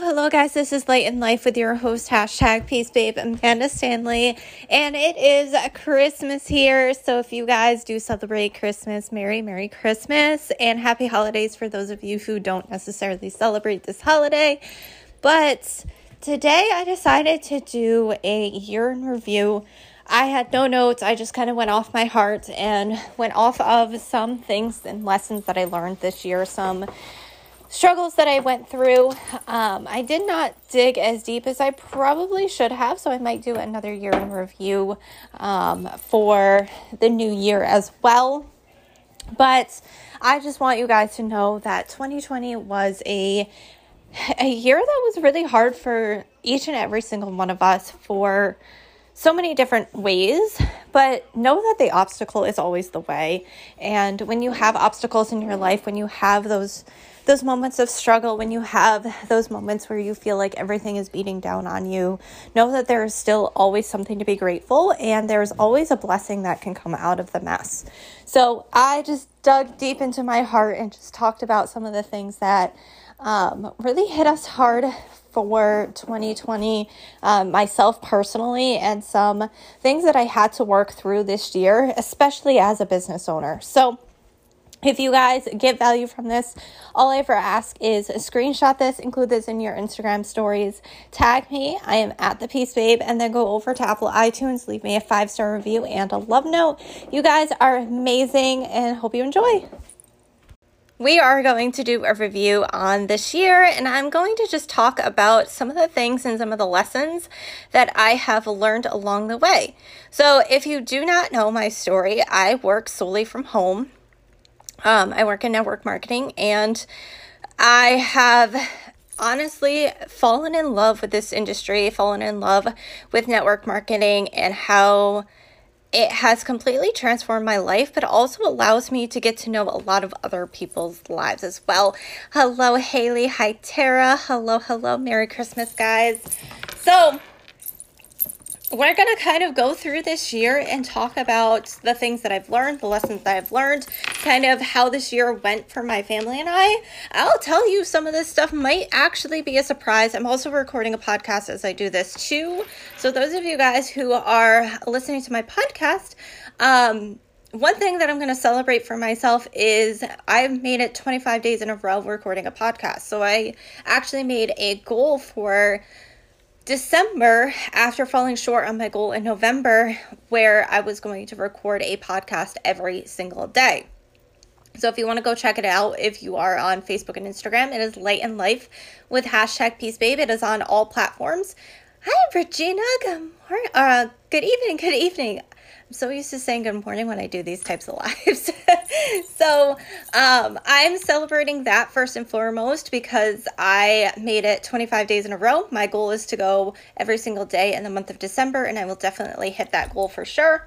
Hello, guys. This is Light in Life with your host, hashtag Peace Babe, Amanda Stanley. And it is Christmas here. So if you guys do celebrate Christmas, Merry, Merry Christmas and Happy Holidays for those of you who don't necessarily celebrate this holiday. But today I decided to do a year in review. I had no notes. I just kind of went off my heart and went off of some things and lessons that I learned this year, some struggles that I went through. Um, I did not dig as deep as I probably should have, so I might do another year in review um, for the new year as well. But I just want you guys to know that 2020 was a a year that was really hard for each and every single one of us for so many different ways, but know that the obstacle is always the way. And when you have obstacles in your life, when you have those those moments of struggle, when you have those moments where you feel like everything is beating down on you, know that there is still always something to be grateful and there's always a blessing that can come out of the mess. So I just dug deep into my heart and just talked about some of the things that um, really hit us hard for 2020, um, myself personally, and some things that I had to work through this year, especially as a business owner. So, if you guys get value from this, all I ever ask is screenshot this, include this in your Instagram stories, tag me. I am at the Peace Babe, and then go over to Apple iTunes, leave me a five star review and a love note. You guys are amazing, and hope you enjoy. We are going to do a review on this year, and I'm going to just talk about some of the things and some of the lessons that I have learned along the way. So, if you do not know my story, I work solely from home. Um, I work in network marketing and I have honestly fallen in love with this industry, fallen in love with network marketing and how it has completely transformed my life, but also allows me to get to know a lot of other people's lives as well. Hello, Haley. Hi, Tara. Hello, hello. Merry Christmas, guys. So, we're going to kind of go through this year and talk about the things that I've learned, the lessons that I've learned, kind of how this year went for my family and I. I'll tell you some of this stuff might actually be a surprise. I'm also recording a podcast as I do this too. So, those of you guys who are listening to my podcast, um, one thing that I'm going to celebrate for myself is I've made it 25 days in a row recording a podcast. So, I actually made a goal for December, after falling short on my goal in November, where I was going to record a podcast every single day. So if you want to go check it out, if you are on Facebook and Instagram, it is Light and Life with hashtag Peace Babe. It is on all platforms. Hi, Regina. Good morning. Uh, good evening. Good evening. I'm so used to saying good morning when I do these types of lives. so um, I'm celebrating that first and foremost because I made it 25 days in a row. My goal is to go every single day in the month of December, and I will definitely hit that goal for sure.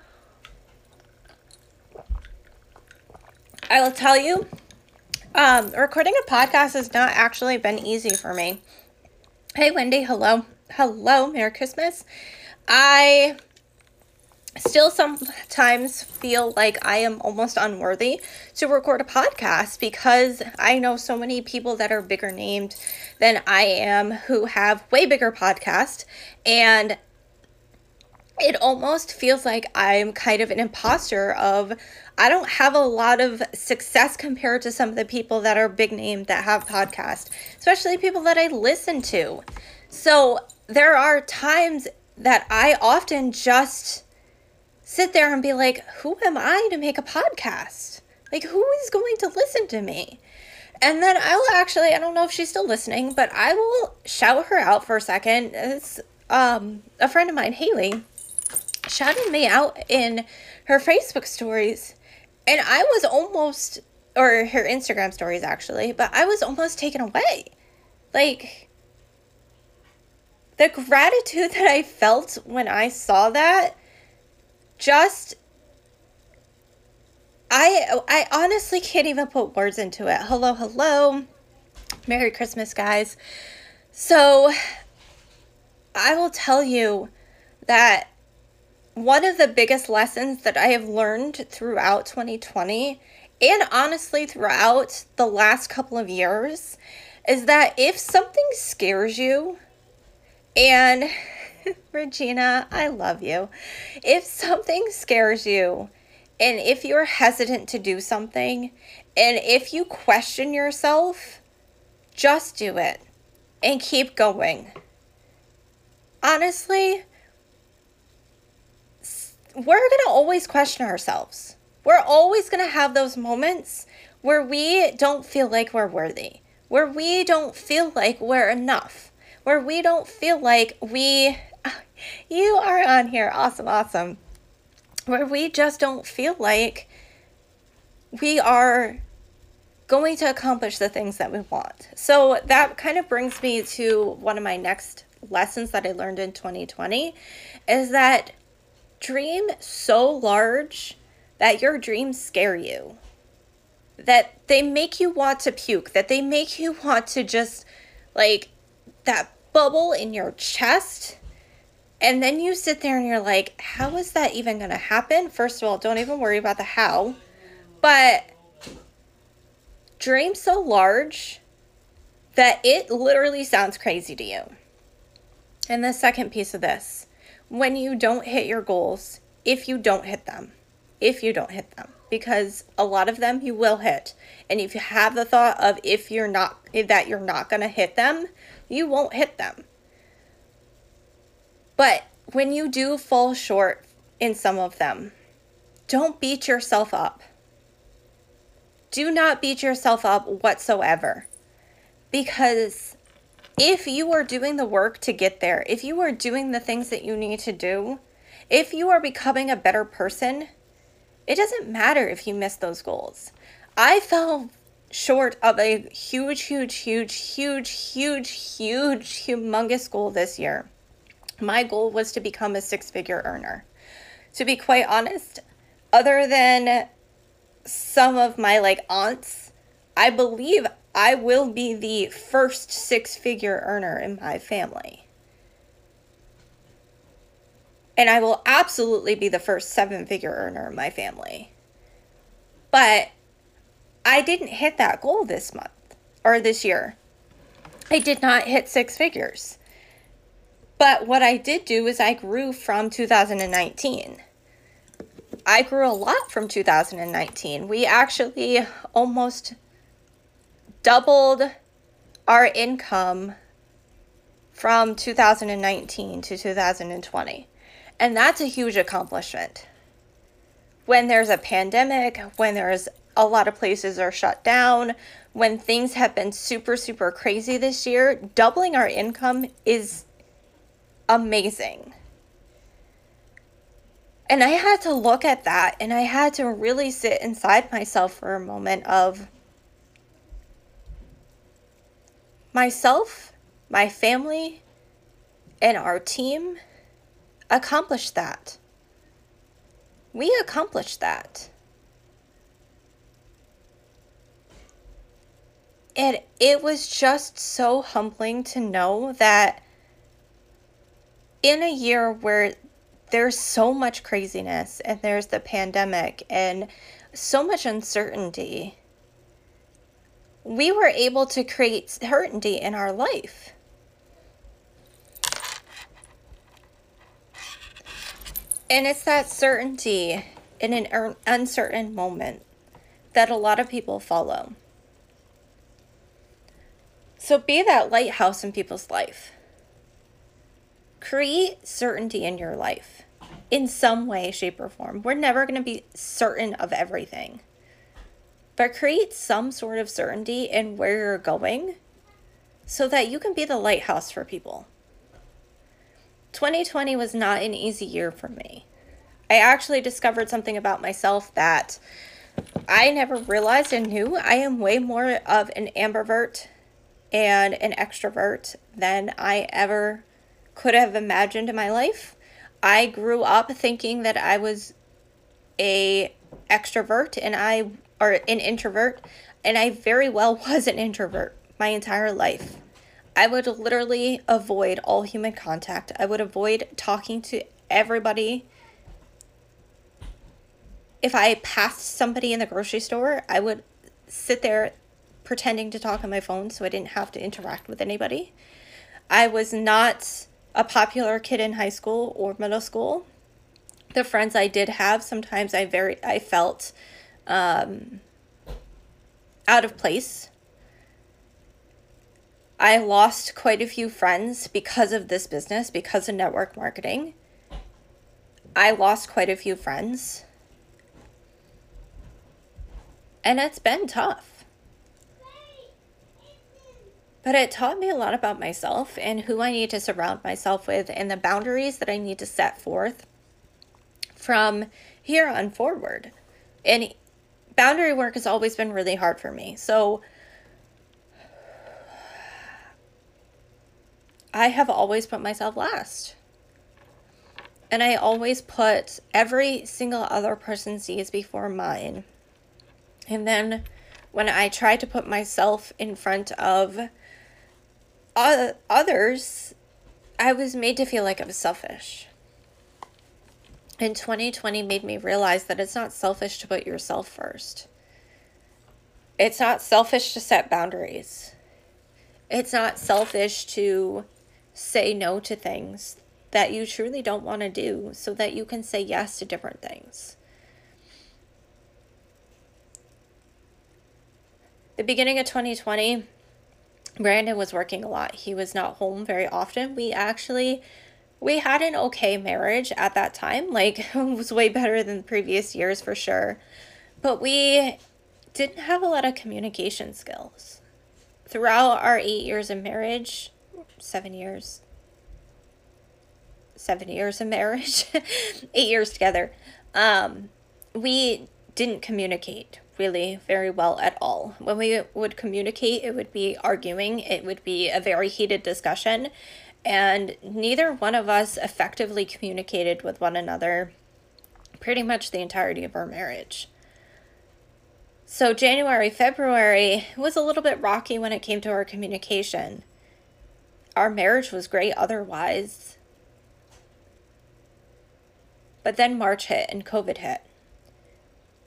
I will tell you, um, recording a podcast has not actually been easy for me. Hey, Wendy. Hello. Hello. Merry Christmas. I still sometimes feel like I am almost unworthy to record a podcast because I know so many people that are bigger named than I am who have way bigger podcasts and it almost feels like I'm kind of an imposter of I don't have a lot of success compared to some of the people that are big name that have podcasts, especially people that I listen to. So there are times that I often just sit there and be like, who am I to make a podcast? Like, who is going to listen to me? And then I will actually, I don't know if she's still listening, but I will shout her out for a second. It's um, a friend of mine, Haley, shouted me out in her Facebook stories. And I was almost, or her Instagram stories actually, but I was almost taken away. Like, the gratitude that I felt when I saw that just I I honestly can't even put words into it. Hello, hello. Merry Christmas, guys. So I will tell you that one of the biggest lessons that I have learned throughout 2020 and honestly throughout the last couple of years is that if something scares you, and Regina, I love you. If something scares you, and if you're hesitant to do something, and if you question yourself, just do it and keep going. Honestly, we're going to always question ourselves. We're always going to have those moments where we don't feel like we're worthy, where we don't feel like we're enough, where we don't feel like we. You are on here. Awesome, awesome. Where we just don't feel like we are going to accomplish the things that we want. So that kind of brings me to one of my next lessons that I learned in 2020 is that dream so large that your dreams scare you. That they make you want to puke, that they make you want to just like that bubble in your chest. And then you sit there and you're like, how is that even going to happen? First of all, don't even worry about the how. But dream so large that it literally sounds crazy to you. And the second piece of this when you don't hit your goals, if you don't hit them, if you don't hit them, because a lot of them you will hit. And if you have the thought of if you're not, that you're not going to hit them, you won't hit them. But when you do fall short in some of them, don't beat yourself up do not beat yourself up whatsoever. Because if you are doing the work to get there, if you are doing the things that you need to do, if you are becoming a better person, it doesn't matter if you miss those goals. I fell short of a huge, huge, huge, huge, huge, huge, humongous goal this year. My goal was to become a six figure earner. To be quite honest, other than some of my like aunts, I believe I will be the first six figure earner in my family. And I will absolutely be the first seven figure earner in my family. But I didn't hit that goal this month or this year. I did not hit six figures. But what I did do is I grew from 2019. I grew a lot from 2019. We actually almost doubled our income from 2019 to 2020. And that's a huge accomplishment. When there's a pandemic, when there's a lot of places are shut down, when things have been super, super crazy this year, doubling our income is amazing. And I had to look at that and I had to really sit inside myself for a moment of myself, my family, and our team accomplished that. We accomplished that. And it was just so humbling to know that in a year where there's so much craziness and there's the pandemic and so much uncertainty. We were able to create certainty in our life. And it's that certainty in an uncertain moment that a lot of people follow. So be that lighthouse in people's life. Create certainty in your life in some way, shape, or form. We're never going to be certain of everything. But create some sort of certainty in where you're going so that you can be the lighthouse for people. 2020 was not an easy year for me. I actually discovered something about myself that I never realized and knew. I am way more of an ambivert and an extrovert than I ever could have imagined in my life. I grew up thinking that I was a extrovert and I or an introvert and I very well was an introvert my entire life. I would literally avoid all human contact. I would avoid talking to everybody. If I passed somebody in the grocery store, I would sit there pretending to talk on my phone so I didn't have to interact with anybody. I was not a popular kid in high school or middle school. The friends I did have, sometimes I very I felt um, out of place. I lost quite a few friends because of this business, because of network marketing. I lost quite a few friends. And it's been tough. But it taught me a lot about myself and who I need to surround myself with and the boundaries that I need to set forth from here on forward. And boundary work has always been really hard for me. So I have always put myself last. And I always put every single other person's needs before mine. And then when I try to put myself in front of others, I was made to feel like I was selfish. And 2020 made me realize that it's not selfish to put yourself first. It's not selfish to set boundaries. It's not selfish to say no to things that you truly don't want to do so that you can say yes to different things. The beginning of 2020, Brandon was working a lot. He was not home very often. We actually we had an okay marriage at that time. Like it was way better than previous years for sure. But we didn't have a lot of communication skills. Throughout our 8 years of marriage, 7 years. 7 years of marriage, 8 years together. Um we didn't communicate really very well at all. When we would communicate, it would be arguing, it would be a very heated discussion, and neither one of us effectively communicated with one another pretty much the entirety of our marriage. So, January, February was a little bit rocky when it came to our communication. Our marriage was great otherwise. But then March hit and COVID hit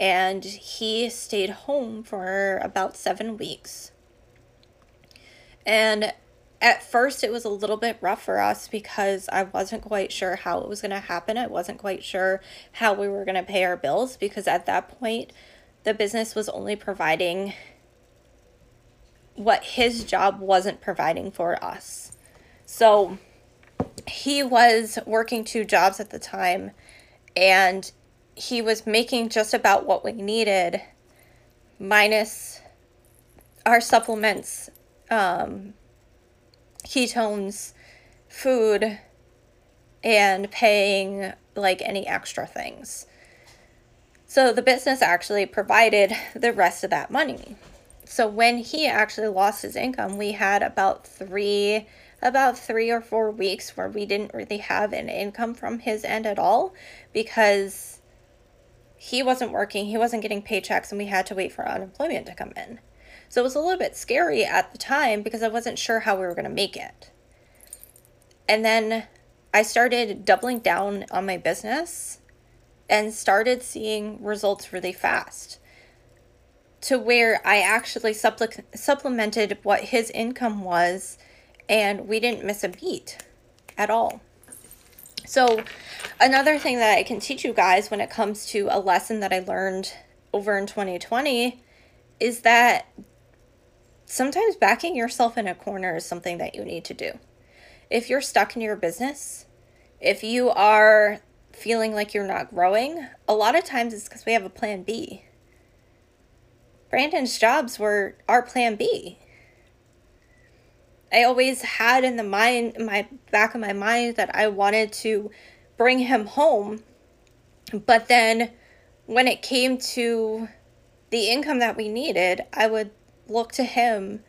and he stayed home for about seven weeks. And at first, it was a little bit rough for us because I wasn't quite sure how it was going to happen. I wasn't quite sure how we were going to pay our bills because at that point, the business was only providing what his job wasn't providing for us. So he was working two jobs at the time and he was making just about what we needed, minus our supplements, um, ketones, food, and paying like any extra things. So the business actually provided the rest of that money. So when he actually lost his income, we had about three about three or four weeks where we didn't really have an income from his end at all because he wasn't working, he wasn't getting paychecks, and we had to wait for unemployment to come in. So it was a little bit scary at the time because I wasn't sure how we were going to make it. And then I started doubling down on my business and started seeing results really fast to where I actually suppl- supplemented what his income was and we didn't miss a beat at all. So, another thing that I can teach you guys when it comes to a lesson that I learned over in 2020 is that sometimes backing yourself in a corner is something that you need to do. If you're stuck in your business, if you are feeling like you're not growing, a lot of times it's because we have a plan B. Brandon's jobs were our plan B. I always had in the mind, in my back of my mind, that I wanted to bring him home. But then when it came to the income that we needed, I would look to him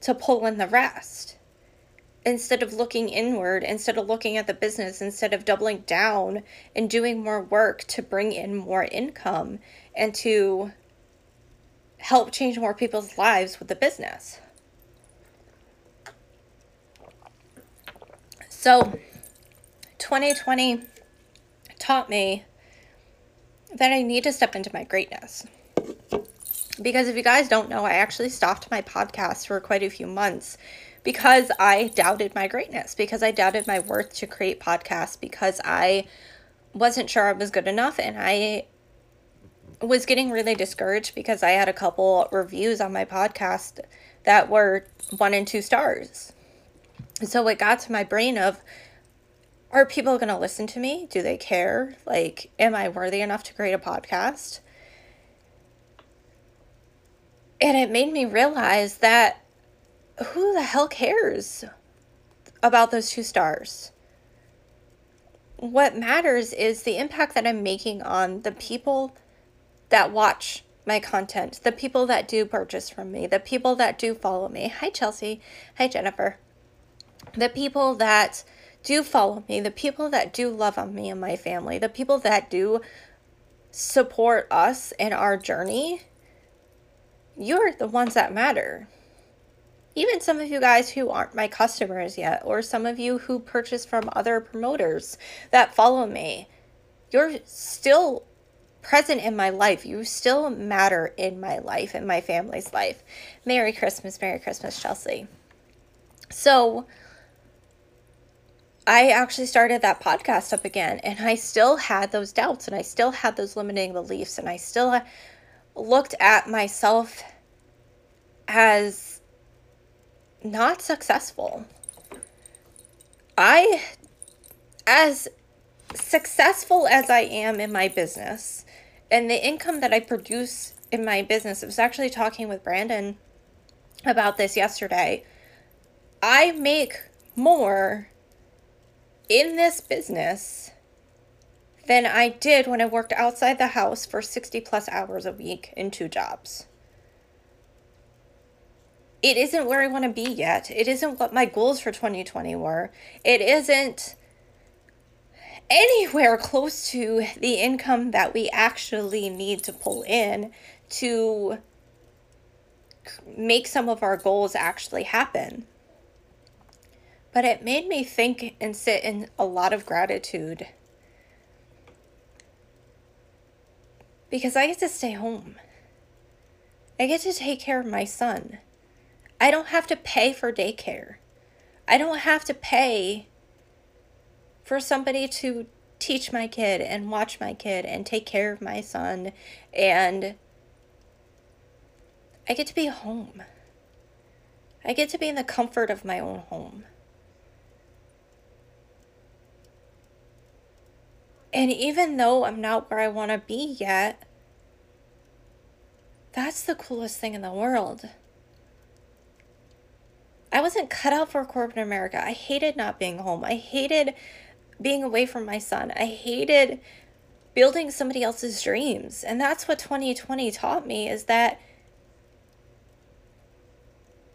to pull in the rest. Instead of looking inward, instead of looking at the business, instead of doubling down and doing more work to bring in more income and to help change more people's lives with the business. So, 2020 taught me that I need to step into my greatness. Because if you guys don't know, I actually stopped my podcast for quite a few months because I doubted my greatness, because I doubted my worth to create podcasts, because I wasn't sure I was good enough and I was getting really discouraged because I had a couple reviews on my podcast that were one and two stars. So it got to my brain of are people going to listen to me? Do they care? Like am I worthy enough to create a podcast? And it made me realize that who the hell cares about those two stars? What matters is the impact that I'm making on the people that watch my content, the people that do purchase from me, the people that do follow me. Hi, Chelsea. Hi, Jennifer. The people that do follow me, the people that do love on me and my family, the people that do support us in our journey you're the ones that matter. Even some of you guys who aren't my customers yet, or some of you who purchase from other promoters that follow me, you're still present in my life. You still matter in my life, in my family's life. Merry Christmas, Merry Christmas, Chelsea. So, I actually started that podcast up again, and I still had those doubts, and I still had those limiting beliefs, and I still uh, looked at myself as not successful. I, as successful as I am in my business and the income that I produce in my business, I was actually talking with Brandon about this yesterday. I make more in this business than I did when I worked outside the house for 60 plus hours a week in two jobs. It isn't where I want to be yet. It isn't what my goals for 2020 were. It isn't anywhere close to the income that we actually need to pull in to make some of our goals actually happen. But it made me think and sit in a lot of gratitude because I get to stay home. I get to take care of my son. I don't have to pay for daycare. I don't have to pay for somebody to teach my kid and watch my kid and take care of my son. And I get to be home. I get to be in the comfort of my own home. And even though I'm not where I want to be yet, that's the coolest thing in the world. I wasn't cut out for corporate America. I hated not being home. I hated being away from my son. I hated building somebody else's dreams. And that's what 2020 taught me is that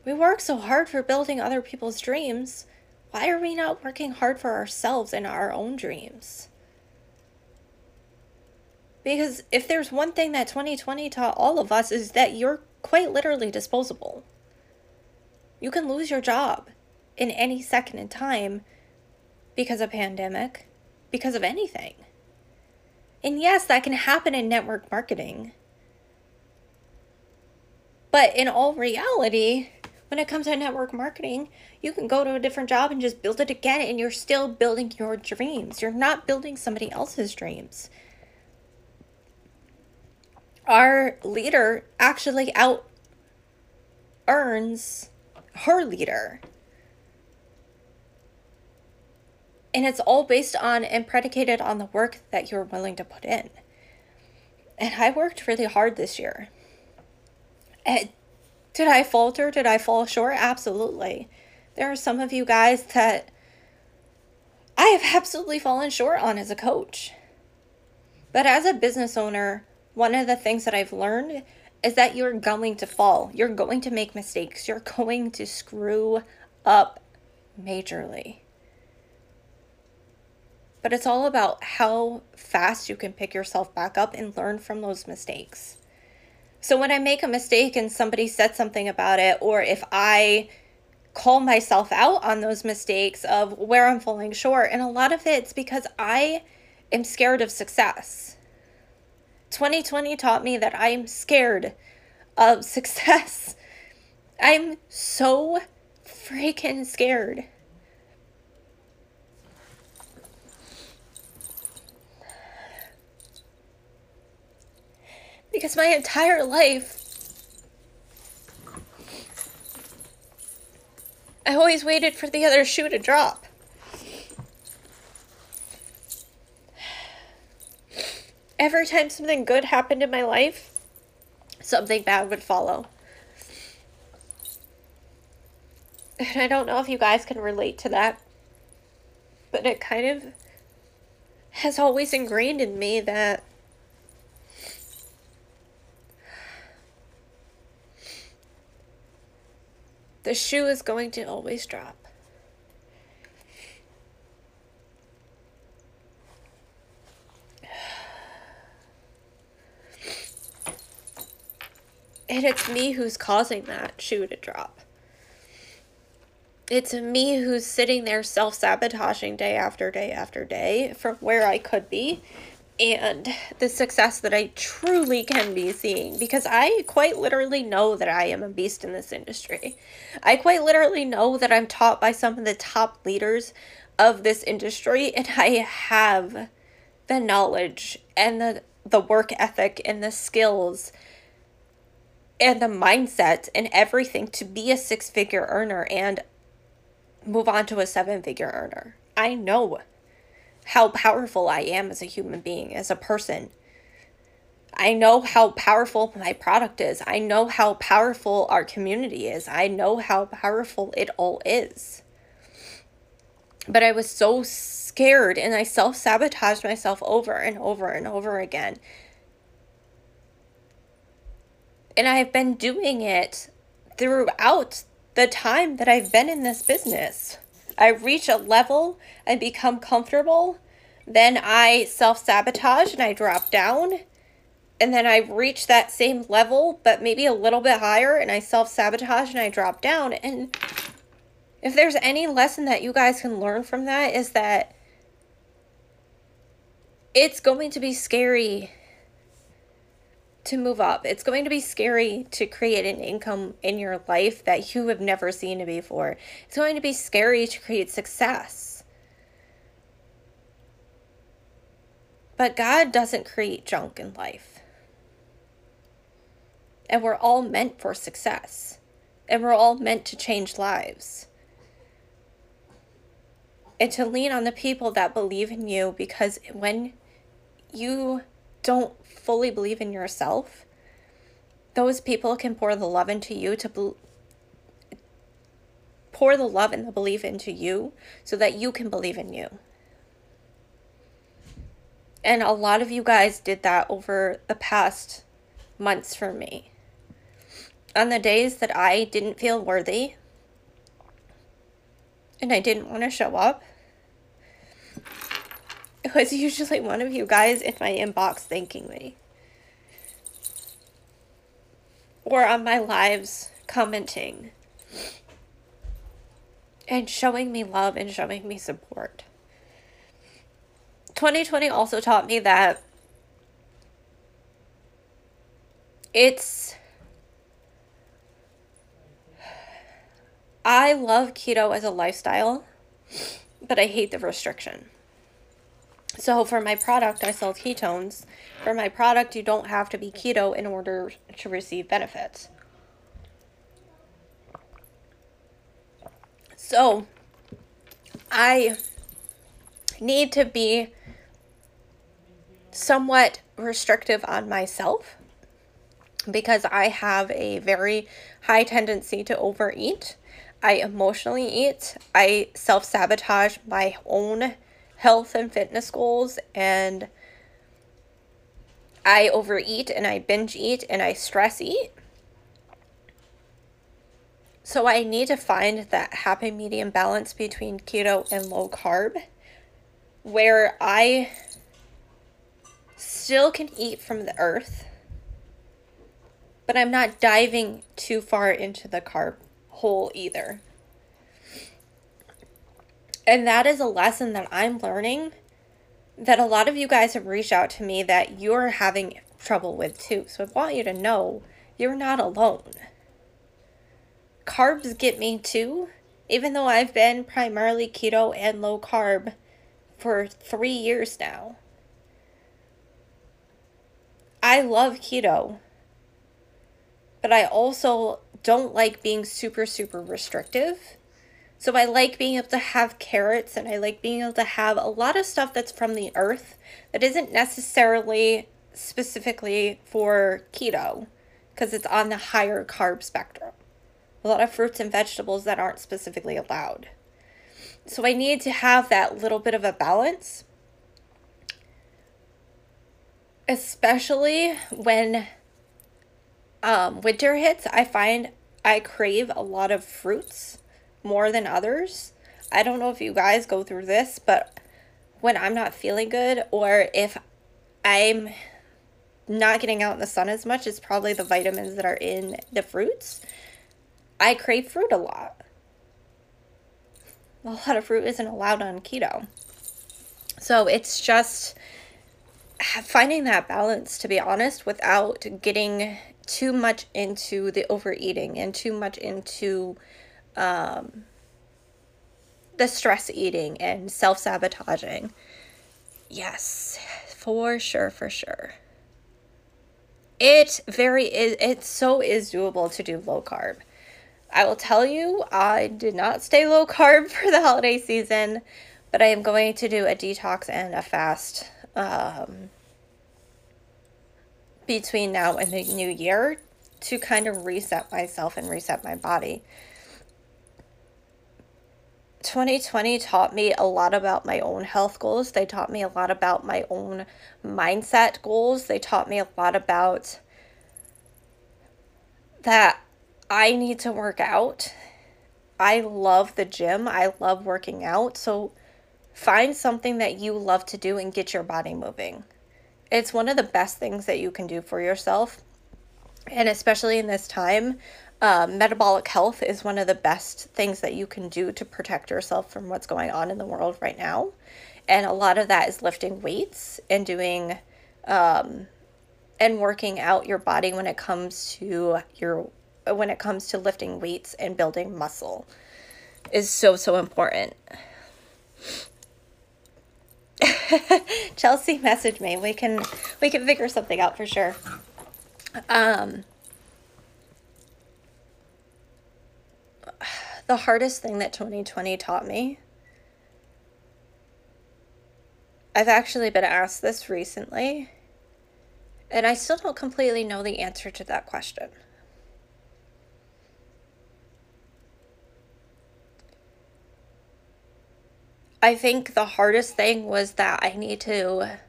we work so hard for building other people's dreams. Why are we not working hard for ourselves and our own dreams? Because if there's one thing that 2020 taught all of us is that you're quite literally disposable. You can lose your job in any second in time because of pandemic, because of anything. And yes, that can happen in network marketing. But in all reality, when it comes to network marketing, you can go to a different job and just build it again, and you're still building your dreams. You're not building somebody else's dreams our leader actually out earns her leader. And it's all based on and predicated on the work that you're willing to put in. And I worked really hard this year. And did I falter? Did I fall short? Absolutely. There are some of you guys that I have absolutely fallen short on as a coach. But as a business owner, one of the things that I've learned is that you're going to fall. You're going to make mistakes. You're going to screw up majorly. But it's all about how fast you can pick yourself back up and learn from those mistakes. So when I make a mistake and somebody said something about it, or if I call myself out on those mistakes of where I'm falling short, and a lot of it's because I am scared of success. 2020 taught me that I'm scared of success. I'm so freaking scared. Because my entire life, I always waited for the other shoe to drop. Every time something good happened in my life, something bad would follow. And I don't know if you guys can relate to that, but it kind of has always ingrained in me that the shoe is going to always drop. And it's me who's causing that shoe to drop. It's me who's sitting there self sabotaging day after day after day from where I could be and the success that I truly can be seeing because I quite literally know that I am a beast in this industry. I quite literally know that I'm taught by some of the top leaders of this industry and I have the knowledge and the the work ethic and the skills and the mindset and everything to be a six figure earner and move on to a seven figure earner. I know how powerful I am as a human being, as a person. I know how powerful my product is. I know how powerful our community is. I know how powerful it all is. But I was so scared and I self sabotaged myself over and over and over again and I've been doing it throughout the time that I've been in this business. I reach a level and become comfortable, then I self sabotage and I drop down. And then I reach that same level, but maybe a little bit higher, and I self sabotage and I drop down. And if there's any lesson that you guys can learn from that, is that it's going to be scary to move up. It's going to be scary to create an income in your life that you have never seen before. It's going to be scary to create success. But God doesn't create junk in life. And we're all meant for success. And we're all meant to change lives. And to lean on the people that believe in you because when you don't fully believe in yourself, those people can pour the love into you to be- pour the love and the belief into you so that you can believe in you. And a lot of you guys did that over the past months for me. On the days that I didn't feel worthy and I didn't want to show up, it was usually one of you guys in my inbox thanking me. Or on my lives commenting and showing me love and showing me support. 2020 also taught me that it's I love keto as a lifestyle, but I hate the restriction. So for my product, I sell ketones. For my product, you don't have to be keto in order to receive benefits. So I need to be somewhat restrictive on myself because I have a very high tendency to overeat. I emotionally eat. I self sabotage my own health and fitness goals and I overeat and I binge eat and I stress eat. So I need to find that happy medium balance between keto and low carb where I still can eat from the earth, but I'm not diving too far into the carb hole either. And that is a lesson that I'm learning that a lot of you guys have reached out to me that you're having trouble with too. So I want you to know you're not alone. Carbs get me too, even though I've been primarily keto and low carb for three years now. I love keto, but I also don't like being super, super restrictive. So I like being able to have carrots and I like being able to have a lot of stuff that's from the earth that isn't necessarily specifically for keto because it's on the higher carb spectrum. A lot of fruits and vegetables that aren't specifically allowed. So I need to have that little bit of a balance, especially when um, winter hits. I find I crave a lot of fruits more than others. I don't know if you guys go through this, but when I'm not feeling good or if I'm not getting out in the sun as much, it's probably the vitamins that are in the fruits. I crave fruit a lot. A lot of fruit isn't allowed on keto. So it's just finding that balance, to be honest, without getting too much into the overeating and too much into um, the stress eating and self sabotaging. Yes, for sure, for sure. It very is it so is doable to do low carb. I will tell you, I did not stay low carb for the holiday season, but I am going to do a detox and a fast um, between now and the new year to kind of reset myself and reset my body. 2020 taught me a lot about my own health goals. They taught me a lot about my own mindset goals. They taught me a lot about that I need to work out. I love the gym. I love working out. So find something that you love to do and get your body moving. It's one of the best things that you can do for yourself. And especially in this time, uh, metabolic health is one of the best things that you can do to protect yourself from what's going on in the world right now. And a lot of that is lifting weights and doing um, and working out your body when it comes to your when it comes to lifting weights and building muscle is so so important. Chelsea message me. We can we can figure something out for sure. Um the hardest thing that 2020 taught me. I've actually been asked this recently, and I still don't completely know the answer to that question. I think the hardest thing was that I need to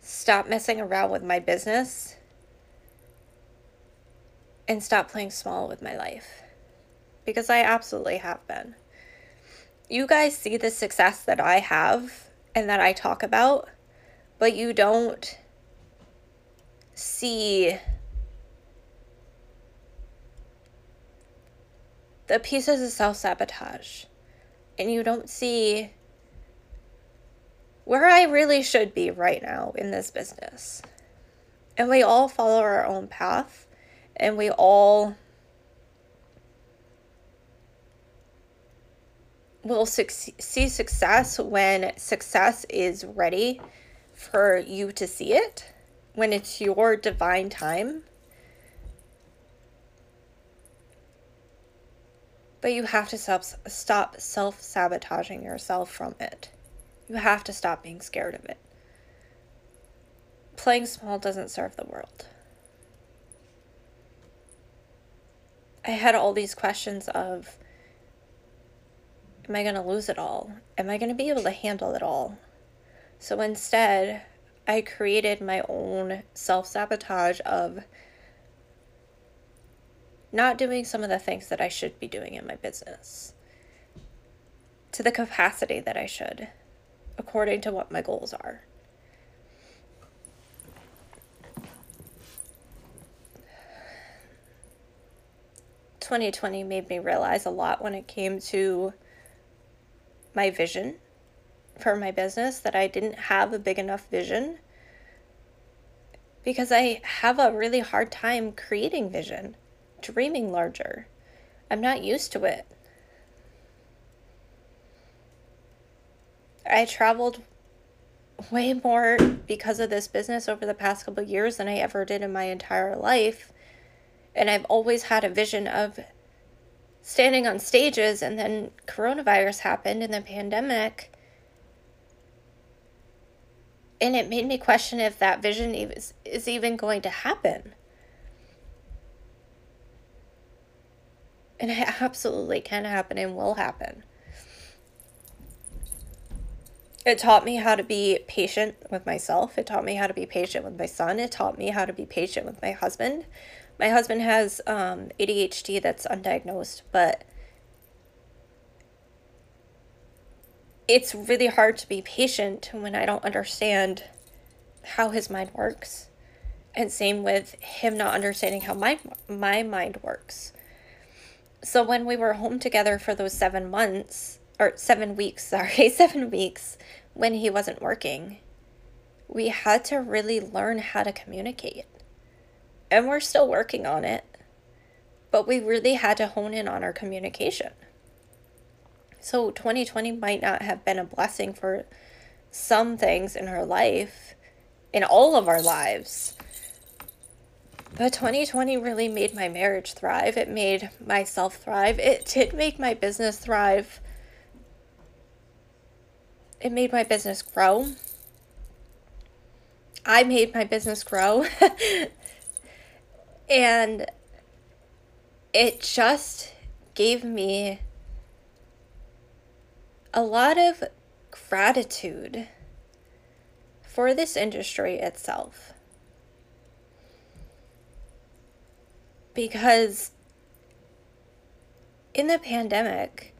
stop messing around with my business and stop playing small with my life because I absolutely have been. You guys see the success that I have and that I talk about, but you don't see the pieces of self sabotage. And you don't see where I really should be right now in this business. And we all follow our own path and we all will see success when success is ready for you to see it, when it's your divine time. But you have to stop, stop self sabotaging yourself from it. You have to stop being scared of it. Playing small doesn't serve the world. I had all these questions of Am I going to lose it all? Am I going to be able to handle it all? So instead, I created my own self sabotage of not doing some of the things that I should be doing in my business to the capacity that I should, according to what my goals are. Twenty twenty made me realize a lot when it came to my vision for my business, that I didn't have a big enough vision. because I have a really hard time creating vision, dreaming larger. I'm not used to it. I traveled way more because of this business over the past couple years than I ever did in my entire life. And I've always had a vision of standing on stages, and then coronavirus happened and the pandemic. And it made me question if that vision is, is even going to happen. And it absolutely can happen and will happen. It taught me how to be patient with myself. It taught me how to be patient with my son. It taught me how to be patient with my husband. My husband has um, ADHD that's undiagnosed, but it's really hard to be patient when I don't understand how his mind works. And same with him not understanding how my my mind works. So when we were home together for those 7 months or 7 weeks, sorry, 7 weeks when he wasn't working, we had to really learn how to communicate and we're still working on it. But we really had to hone in on our communication. So 2020 might not have been a blessing for some things in her life, in all of our lives. But 2020 really made my marriage thrive. It made myself thrive. It did make my business thrive. It made my business grow. I made my business grow. And it just gave me a lot of gratitude for this industry itself. Because in the pandemic,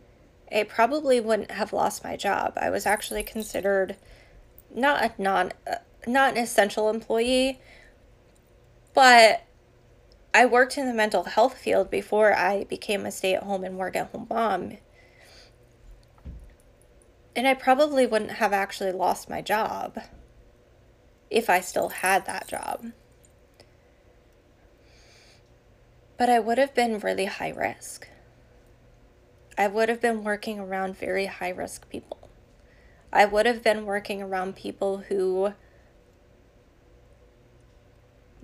I probably wouldn't have lost my job. I was actually considered not a non uh, not an essential employee, but I worked in the mental health field before I became a stay at home and work at home mom. And I probably wouldn't have actually lost my job if I still had that job. But I would have been really high risk. I would have been working around very high risk people. I would have been working around people who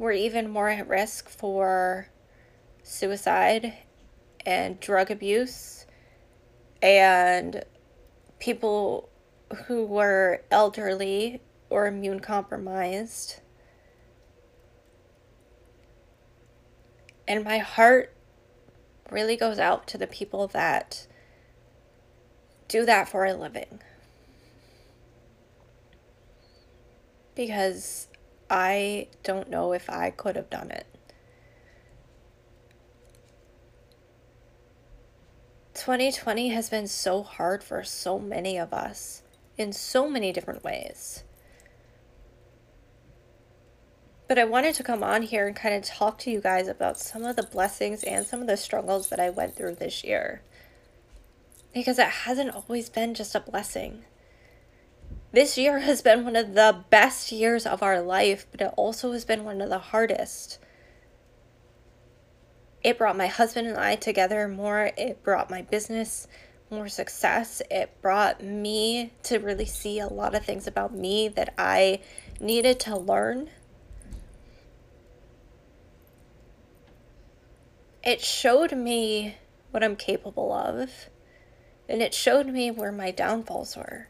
were even more at risk for suicide and drug abuse and people who were elderly or immune compromised. And my heart really goes out to the people that do that for a living. Because I don't know if I could have done it. 2020 has been so hard for so many of us in so many different ways. But I wanted to come on here and kind of talk to you guys about some of the blessings and some of the struggles that I went through this year. Because it hasn't always been just a blessing. This year has been one of the best years of our life, but it also has been one of the hardest. It brought my husband and I together more. It brought my business more success. It brought me to really see a lot of things about me that I needed to learn. It showed me what I'm capable of, and it showed me where my downfalls were.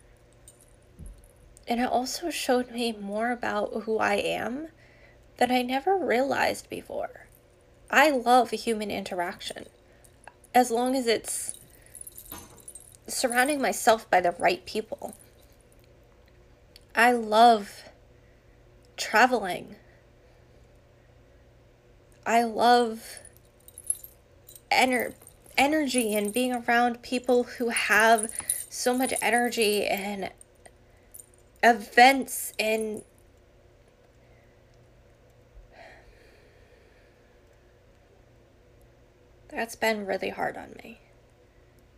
And it also showed me more about who I am that I never realized before. I love human interaction as long as it's surrounding myself by the right people. I love traveling. I love ener- energy and being around people who have so much energy and events and that's been really hard on me.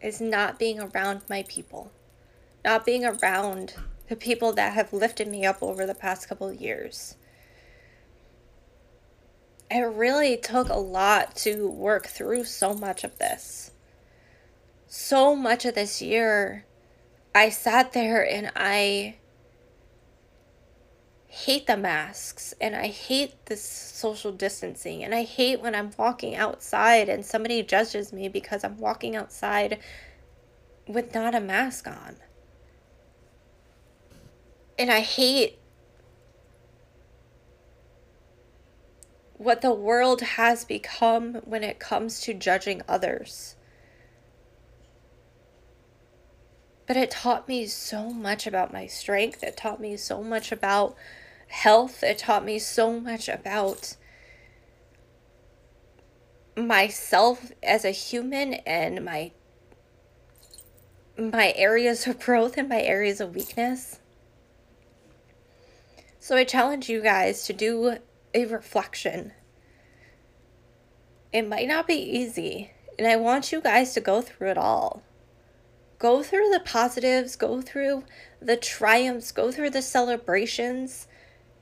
Is not being around my people. Not being around the people that have lifted me up over the past couple years. It really took a lot to work through so much of this. So much of this year, I sat there and I hate the masks and I hate this social distancing and I hate when I'm walking outside and somebody judges me because I'm walking outside with not a mask on. And I hate what the world has become when it comes to judging others. But it taught me so much about my strength. It taught me so much about health. It taught me so much about myself as a human and my my areas of growth and my areas of weakness. So I challenge you guys to do a reflection. It might not be easy, and I want you guys to go through it all. Go through the positives, go through the triumphs, go through the celebrations,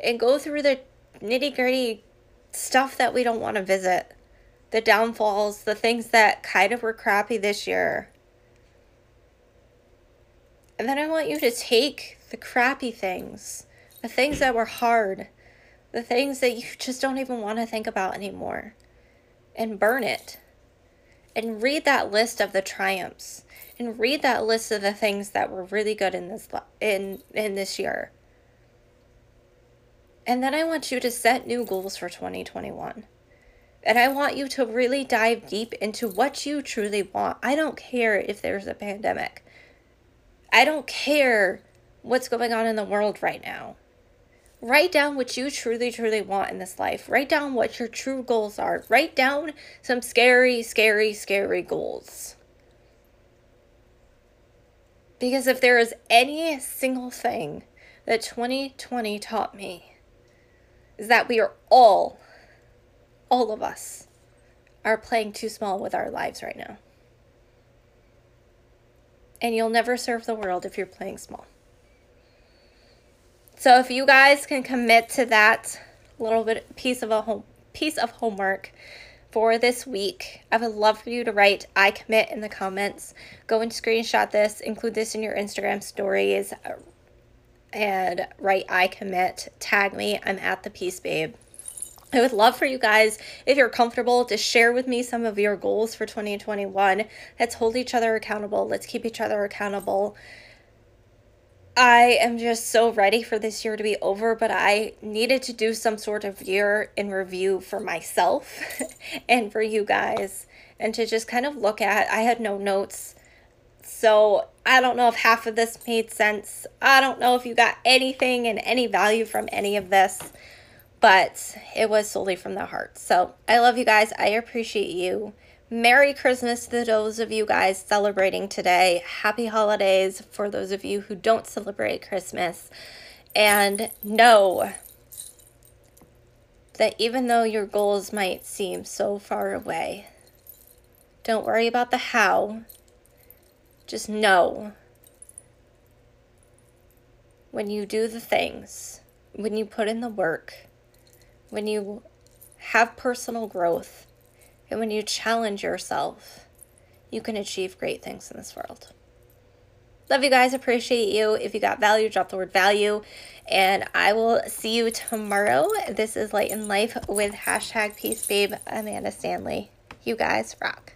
and go through the nitty gritty stuff that we don't want to visit. The downfalls, the things that kind of were crappy this year. And then I want you to take the crappy things, the things that were hard, the things that you just don't even want to think about anymore and burn it and read that list of the triumphs and read that list of the things that were really good in this in in this year and then i want you to set new goals for 2021 and i want you to really dive deep into what you truly want i don't care if there's a pandemic i don't care what's going on in the world right now Write down what you truly, truly want in this life. Write down what your true goals are. Write down some scary, scary, scary goals. Because if there is any single thing that 2020 taught me, is that we are all, all of us, are playing too small with our lives right now. And you'll never serve the world if you're playing small. So if you guys can commit to that little bit piece of a home piece of homework for this week, I would love for you to write I commit in the comments. Go and screenshot this, include this in your Instagram stories, and write I commit. Tag me. I'm at the Peace Babe. I would love for you guys, if you're comfortable, to share with me some of your goals for 2021. Let's hold each other accountable. Let's keep each other accountable. I am just so ready for this year to be over, but I needed to do some sort of year in review for myself and for you guys and to just kind of look at. I had no notes. So I don't know if half of this made sense. I don't know if you got anything and any value from any of this, but it was solely from the heart. So I love you guys. I appreciate you. Merry Christmas to those of you guys celebrating today. Happy holidays for those of you who don't celebrate Christmas. And know that even though your goals might seem so far away, don't worry about the how. Just know when you do the things, when you put in the work, when you have personal growth and when you challenge yourself, you can achieve great things in this world. Love you guys. Appreciate you. If you got value, drop the word value. And I will see you tomorrow. This is Light in Life with hashtag Peace Babe Amanda Stanley. You guys rock.